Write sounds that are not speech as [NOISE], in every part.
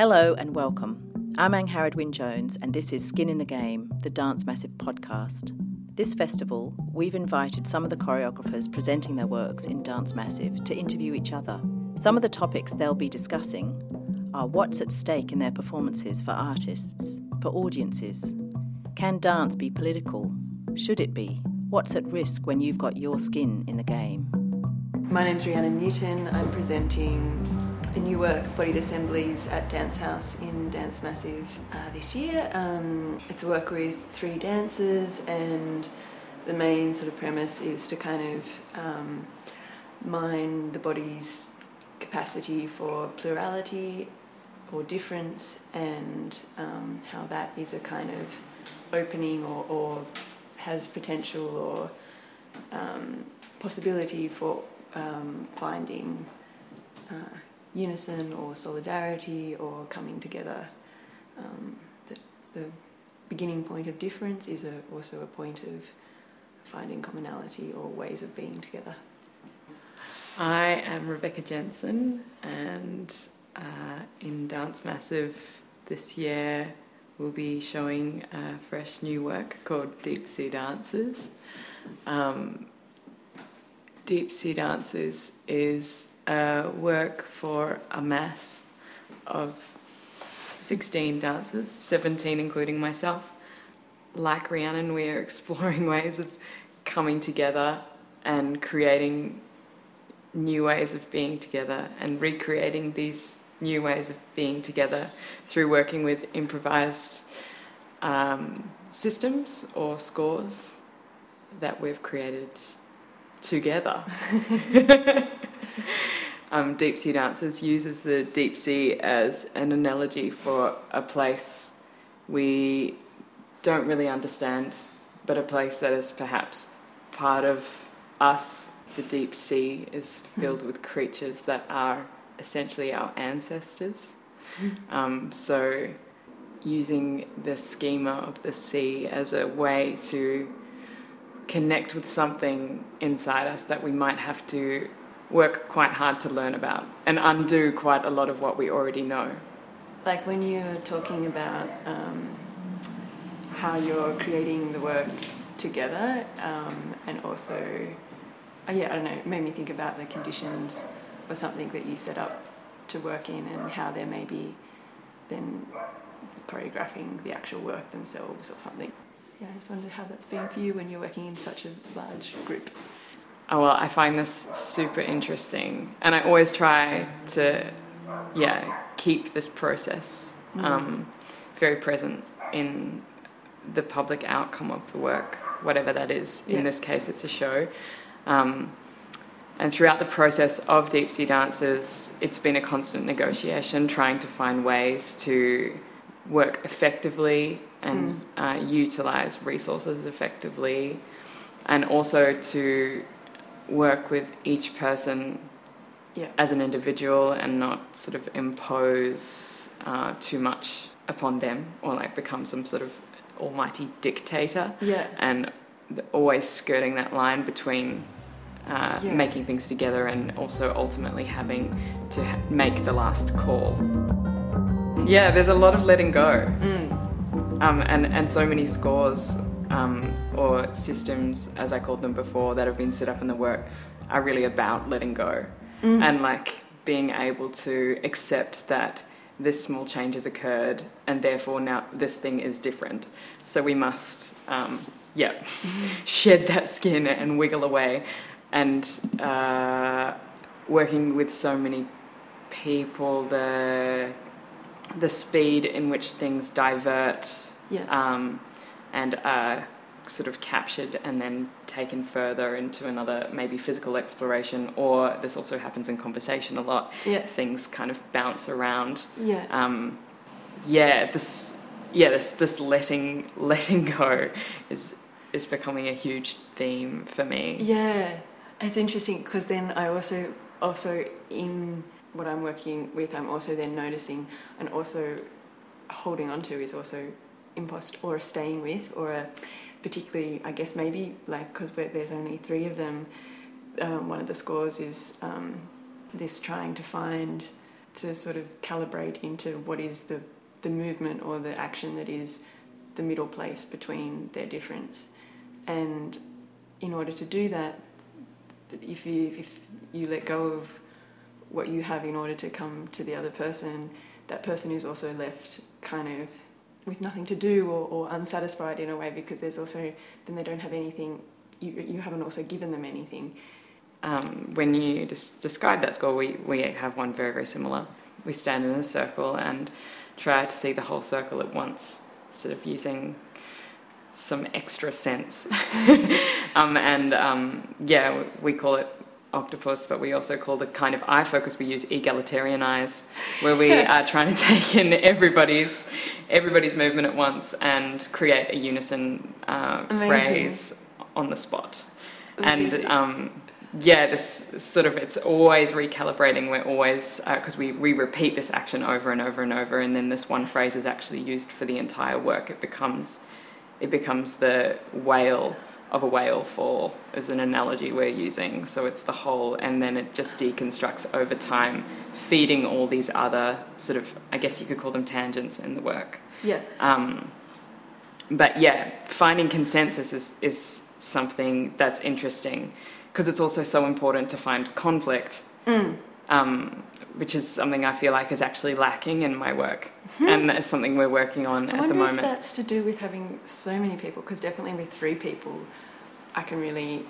Hello and welcome. I'm Angharad Wyn Jones, and this is Skin in the Game, the Dance Massive podcast. This festival, we've invited some of the choreographers presenting their works in Dance Massive to interview each other. Some of the topics they'll be discussing are what's at stake in their performances for artists, for audiences. Can dance be political? Should it be? What's at risk when you've got your skin in the game? My name's Rhiannon Newton. I'm presenting a new work, Bodied Assemblies, at Dance House in Dance Massive uh, this year. Um, it's a work with three dancers, and the main sort of premise is to kind of um, mine the body's capacity for plurality or difference, and um, how that is a kind of opening or, or has potential or um, possibility for um, finding. Uh, unison or solidarity or coming together. Um, the, the beginning point of difference is a, also a point of finding commonality or ways of being together. I am Rebecca Jensen, and uh, in Dance Massive this year we'll be showing a fresh new work called Deep Sea Dances. Um, Deep Sea Dances is uh, work for a mass of 16 dancers, 17 including myself. Like Rhiannon, we are [LAUGHS] exploring ways of coming together and creating new ways of being together and recreating these new ways of being together through working with improvised um, systems or scores that we've created together. [LAUGHS] [LAUGHS] [LAUGHS] um, deep sea dances uses the deep sea as an analogy for a place we don't really understand, but a place that is perhaps part of us. The deep sea is filled with creatures that are essentially our ancestors. [LAUGHS] Um, so, using the schema of the sea as a way to connect with something inside us that we might have to work quite hard to learn about and undo quite a lot of what we already know. Like when you're talking about um, how you're creating the work together um, and also, uh, yeah, I don't know, it made me think about the conditions or something that you set up to work in and how they're maybe then choreographing the actual work themselves or something. Yeah, I just wondered how that's been for you when you're working in such a large group. Oh well, I find this super interesting, and I always try to, yeah, keep this process mm. um, very present in the public outcome of the work, whatever that is. Yeah. In this case, it's a show. Um, and throughout the process of Deep Sea Dances, it's been a constant negotiation trying to find ways to work effectively and mm. uh, utilize resources effectively, and also to work with each person yeah. as an individual and not sort of impose uh, too much upon them or like become some sort of almighty dictator. Yeah. And always skirting that line between uh, yeah. making things together and also ultimately having to ha- make the last call. Yeah, there's a lot of letting go. Mm. Um, and, and so many scores um, or systems, as I called them before, that have been set up in the work are really about letting go mm. and like being able to accept that this small change has occurred and therefore now this thing is different. So we must, um, yeah, [LAUGHS] shed that skin and wiggle away. And uh, working with so many people, the the speed in which things divert yeah. um, and are sort of captured and then taken further into another maybe physical exploration or this also happens in conversation a lot. Yeah. things kind of bounce around. Yeah. Um, yeah this yeah this this letting [LAUGHS] letting go is is becoming a huge theme for me. Yeah it's interesting because then i also also in what i'm working with i'm also then noticing and also holding on to is also impost or staying with or a particularly I guess maybe like because there's only three of them um, one of the scores is um, this trying to find to sort of calibrate into what is the the movement or the action that is the middle place between their difference. And in order to do that, if you if you let go of what you have in order to come to the other person, that person is also left kind of with nothing to do or, or unsatisfied in a way because there's also then they don't have anything you, you haven't also given them anything. Um, when you des- describe that score we, we have one very very similar. We stand in a circle and try to see the whole circle at once sort of using some extra sense. [LAUGHS] Um, and um, yeah we call it octopus, but we also call the kind of eye focus we use egalitarian eyes, where we [LAUGHS] are trying to take in everybody's everybody's movement at once and create a unison uh, phrase on the spot. Amazing. And um, yeah, this sort of it's always recalibrating. We're always because uh, we we repeat this action over and over and over, and then this one phrase is actually used for the entire work. It becomes it becomes the whale of a whale fall is an analogy we're using. So it's the whole, and then it just deconstructs over time, feeding all these other sort of, I guess you could call them tangents in the work. Yeah. Um, but yeah, finding consensus is, is something that's interesting because it's also so important to find conflict, mm. um, which is something I feel like is actually lacking in my work. Mm-hmm. And it's something we're working on I at the moment. If that's to do with having so many people, because definitely with three people, I can really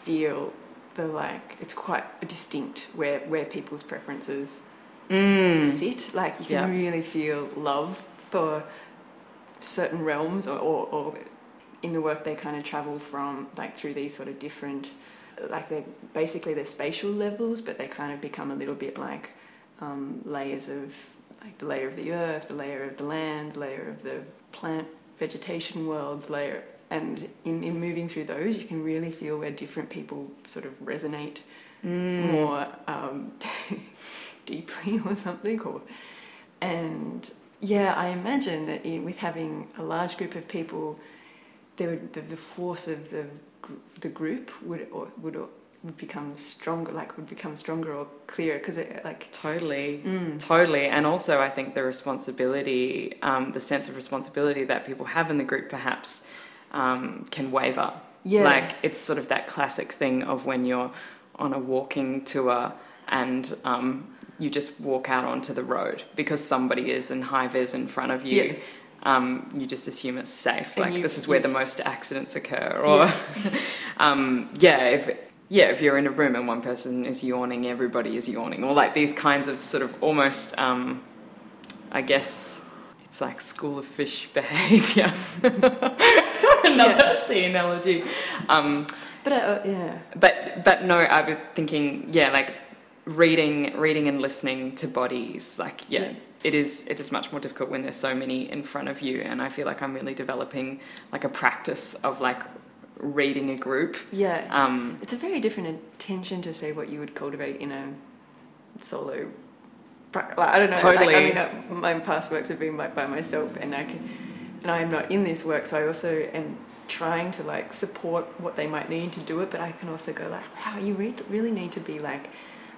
feel the like it's quite distinct where where people's preferences mm. sit. Like you can yeah. really feel love for certain realms, or, or, or in the work they kind of travel from like through these sort of different like they're basically they're spatial levels, but they kind of become a little bit like um, layers of like the layer of the earth, the layer of the land, the layer of the plant vegetation world, layer and in, in moving through those you can really feel where different people sort of resonate mm. more um, [LAUGHS] deeply [LAUGHS] or something or and yeah i imagine that in, with having a large group of people there would, the, the force of the the group would or, would would become stronger like would become stronger or clearer because it like totally mm. totally and also i think the responsibility um, the sense of responsibility that people have in the group perhaps um, can waver. Yeah. Like it's sort of that classic thing of when you're on a walking tour and um, you just walk out onto the road because somebody is in high vis in front of you. Yeah. Um, you just assume it's safe. And like you, this is where the most accidents occur. Or yeah. [LAUGHS] um, yeah, if yeah, if you're in a room and one person is yawning, everybody is yawning. Or like these kinds of sort of almost, um, I guess it's like school of fish [LAUGHS] behavior. another yeah. sea analogy. Um, but uh, yeah. But but no, I was thinking yeah, like reading reading and listening to bodies. Like yeah, yeah, it is it is much more difficult when there's so many in front of you. And I feel like I'm really developing like a practice of like reading a group. Yeah. Um, it's a very different attention to say what you would cultivate in a solo. Like, I don't know. Totally. Like, I mean, uh, my past works have been by, by myself, and I can and I am not in this work, so I also am trying to like support what they might need to do it, but I can also go like, wow, you re- really need to be like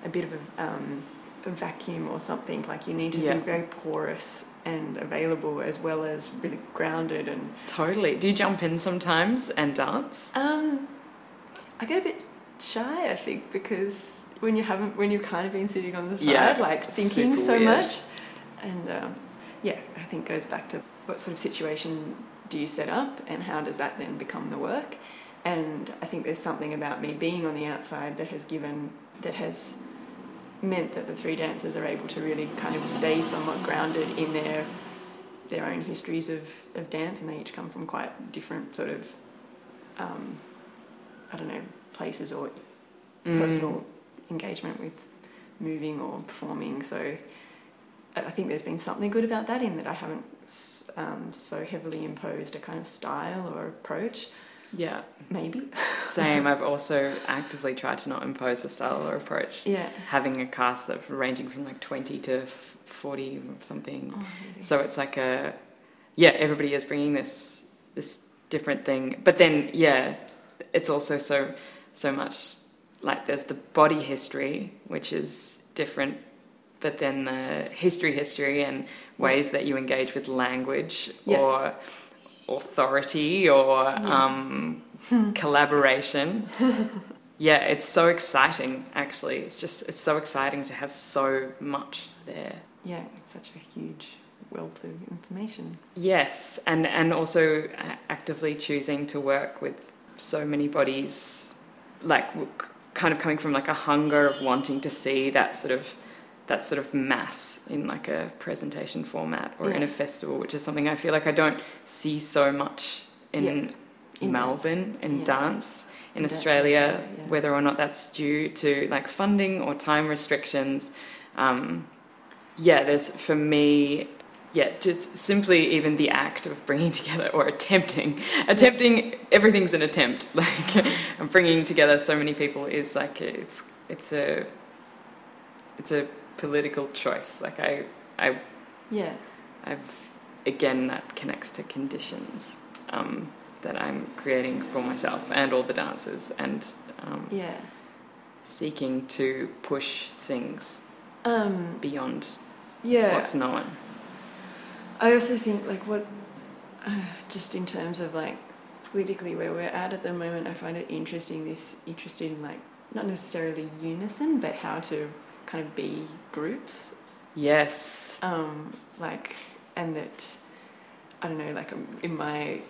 a bit of a, um, a vacuum or something. Like you need to yeah. be very porous and available as well as really grounded and totally. Do you jump in sometimes and dance? Um, I get a bit shy, I think, because when you haven't, when you've kind of been sitting on the side, yeah, like thinking so weird. much, and um, yeah, I think goes back to what sort of situation do you set up and how does that then become the work? And I think there's something about me being on the outside that has given, that has meant that the three dancers are able to really kind of stay somewhat grounded in their their own histories of, of dance and they each come from quite different sort of um, I don't know places or mm. personal engagement with moving or performing so I think there's been something good about that in that I haven't um, so heavily imposed a kind of style or approach. Yeah. Maybe. Same. I've [LAUGHS] also actively tried to not impose a style or approach. Yeah. Having a cast that ranging from like 20 to 40 or something. Oh, so it's like a, yeah, everybody is bringing this, this different thing. But then, yeah, it's also so, so much like there's the body history, which is different but then the history, history, and ways that you engage with language Yeah. or authority or Yeah. um, collaboration. [LAUGHS] yeah, it's so exciting. Actually, it's just it's so exciting to have so much there. Yeah, it's such a huge wealth of information. Yes, and and also actively choosing to work with so many bodies, like kind of coming from like a hunger of wanting to see that sort of that sort of mass in like a presentation format or in a festival, which is something I feel like I don't see so much in, Yeah. In Melbourne in Yeah. dance. In In dance in Australia, Australia, yeah. whether or not that's due to like funding or time restrictions, um, yeah, there's for me, yeah, just simply even the act of bringing [LAUGHS] together or attempting, attempting everything's an attempt. [LAUGHS] Like bringing together so many people is like it's it's a it's a political choice. Like I I Yeah, I've again that connects to conditions um, that I'm creating for myself and all the dancers and um, yeah. seeking to push things Um, beyond yeah. what's known. I also think like what, uh, just in terms of like politically where we're at at the moment, I find it interesting. This interested in like not necessarily unison, but how to kind of be groups. Yes. Um, like and that I don't know, like um, in my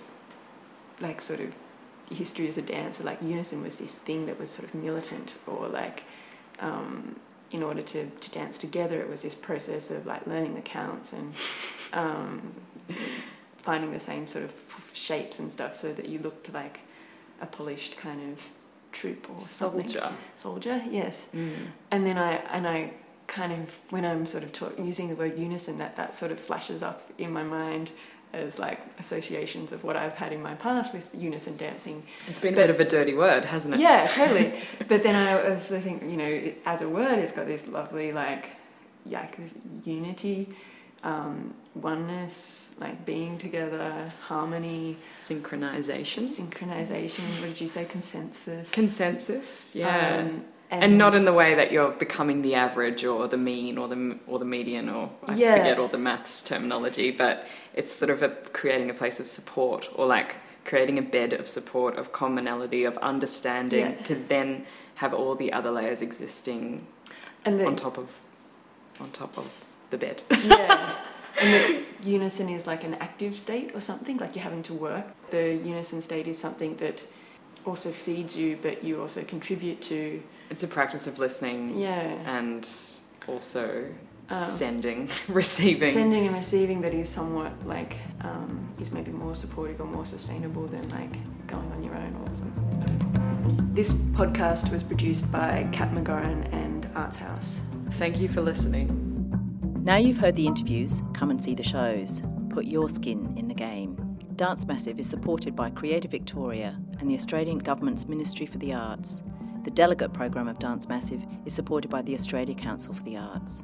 like sort of history as a dancer, like unison was this thing that was sort of militant or like. Um, in order to, to dance together, it was this process of like learning the counts and um, finding the same sort of shapes and stuff so that you looked like a polished kind of troop or something. Soldier. Soldier, yes. Mm. And then I and I kind of when I'm sort of talk, using the word unison, that that sort of flashes up in my mind as like associations of what I've had in my past with unison dancing. It's been a bit of a dirty word, hasn't it? Yeah, totally. [LAUGHS] but then I also think you know as a word, it's got this lovely like yeah this unity. Um, oneness, like being together, harmony, Synchronization. synchronization. What did you say? Consensus. Consensus. Yeah. Um, and, not in the way that you're becoming the average or the mean or the or the median or I Yeah. forget all the maths terminology, but it's sort of a, creating a place of support or like creating a bed of support of commonality of understanding Yeah. to then have all the other layers existing and on top of on top of the bed. yeah. [LAUGHS] And unison is like an active state or something, like you're having to work. The unison state is something that also feeds you, but you also contribute to. It's a practice of listening Yeah. and also Um, sending, [LAUGHS] receiving. Sending and receiving that is somewhat like, um, is maybe more supportive or more sustainable than like going on your own or something. This podcast was produced by Kat McGoran and Arts House. Thank you for listening. Now you've heard the interviews, come and see the shows. Put your skin in the game. Dance Massive is supported by Creative Victoria and the Australian Government's Ministry for the Arts. The delegate program of Dance Massive is supported by the Australia Council for the Arts.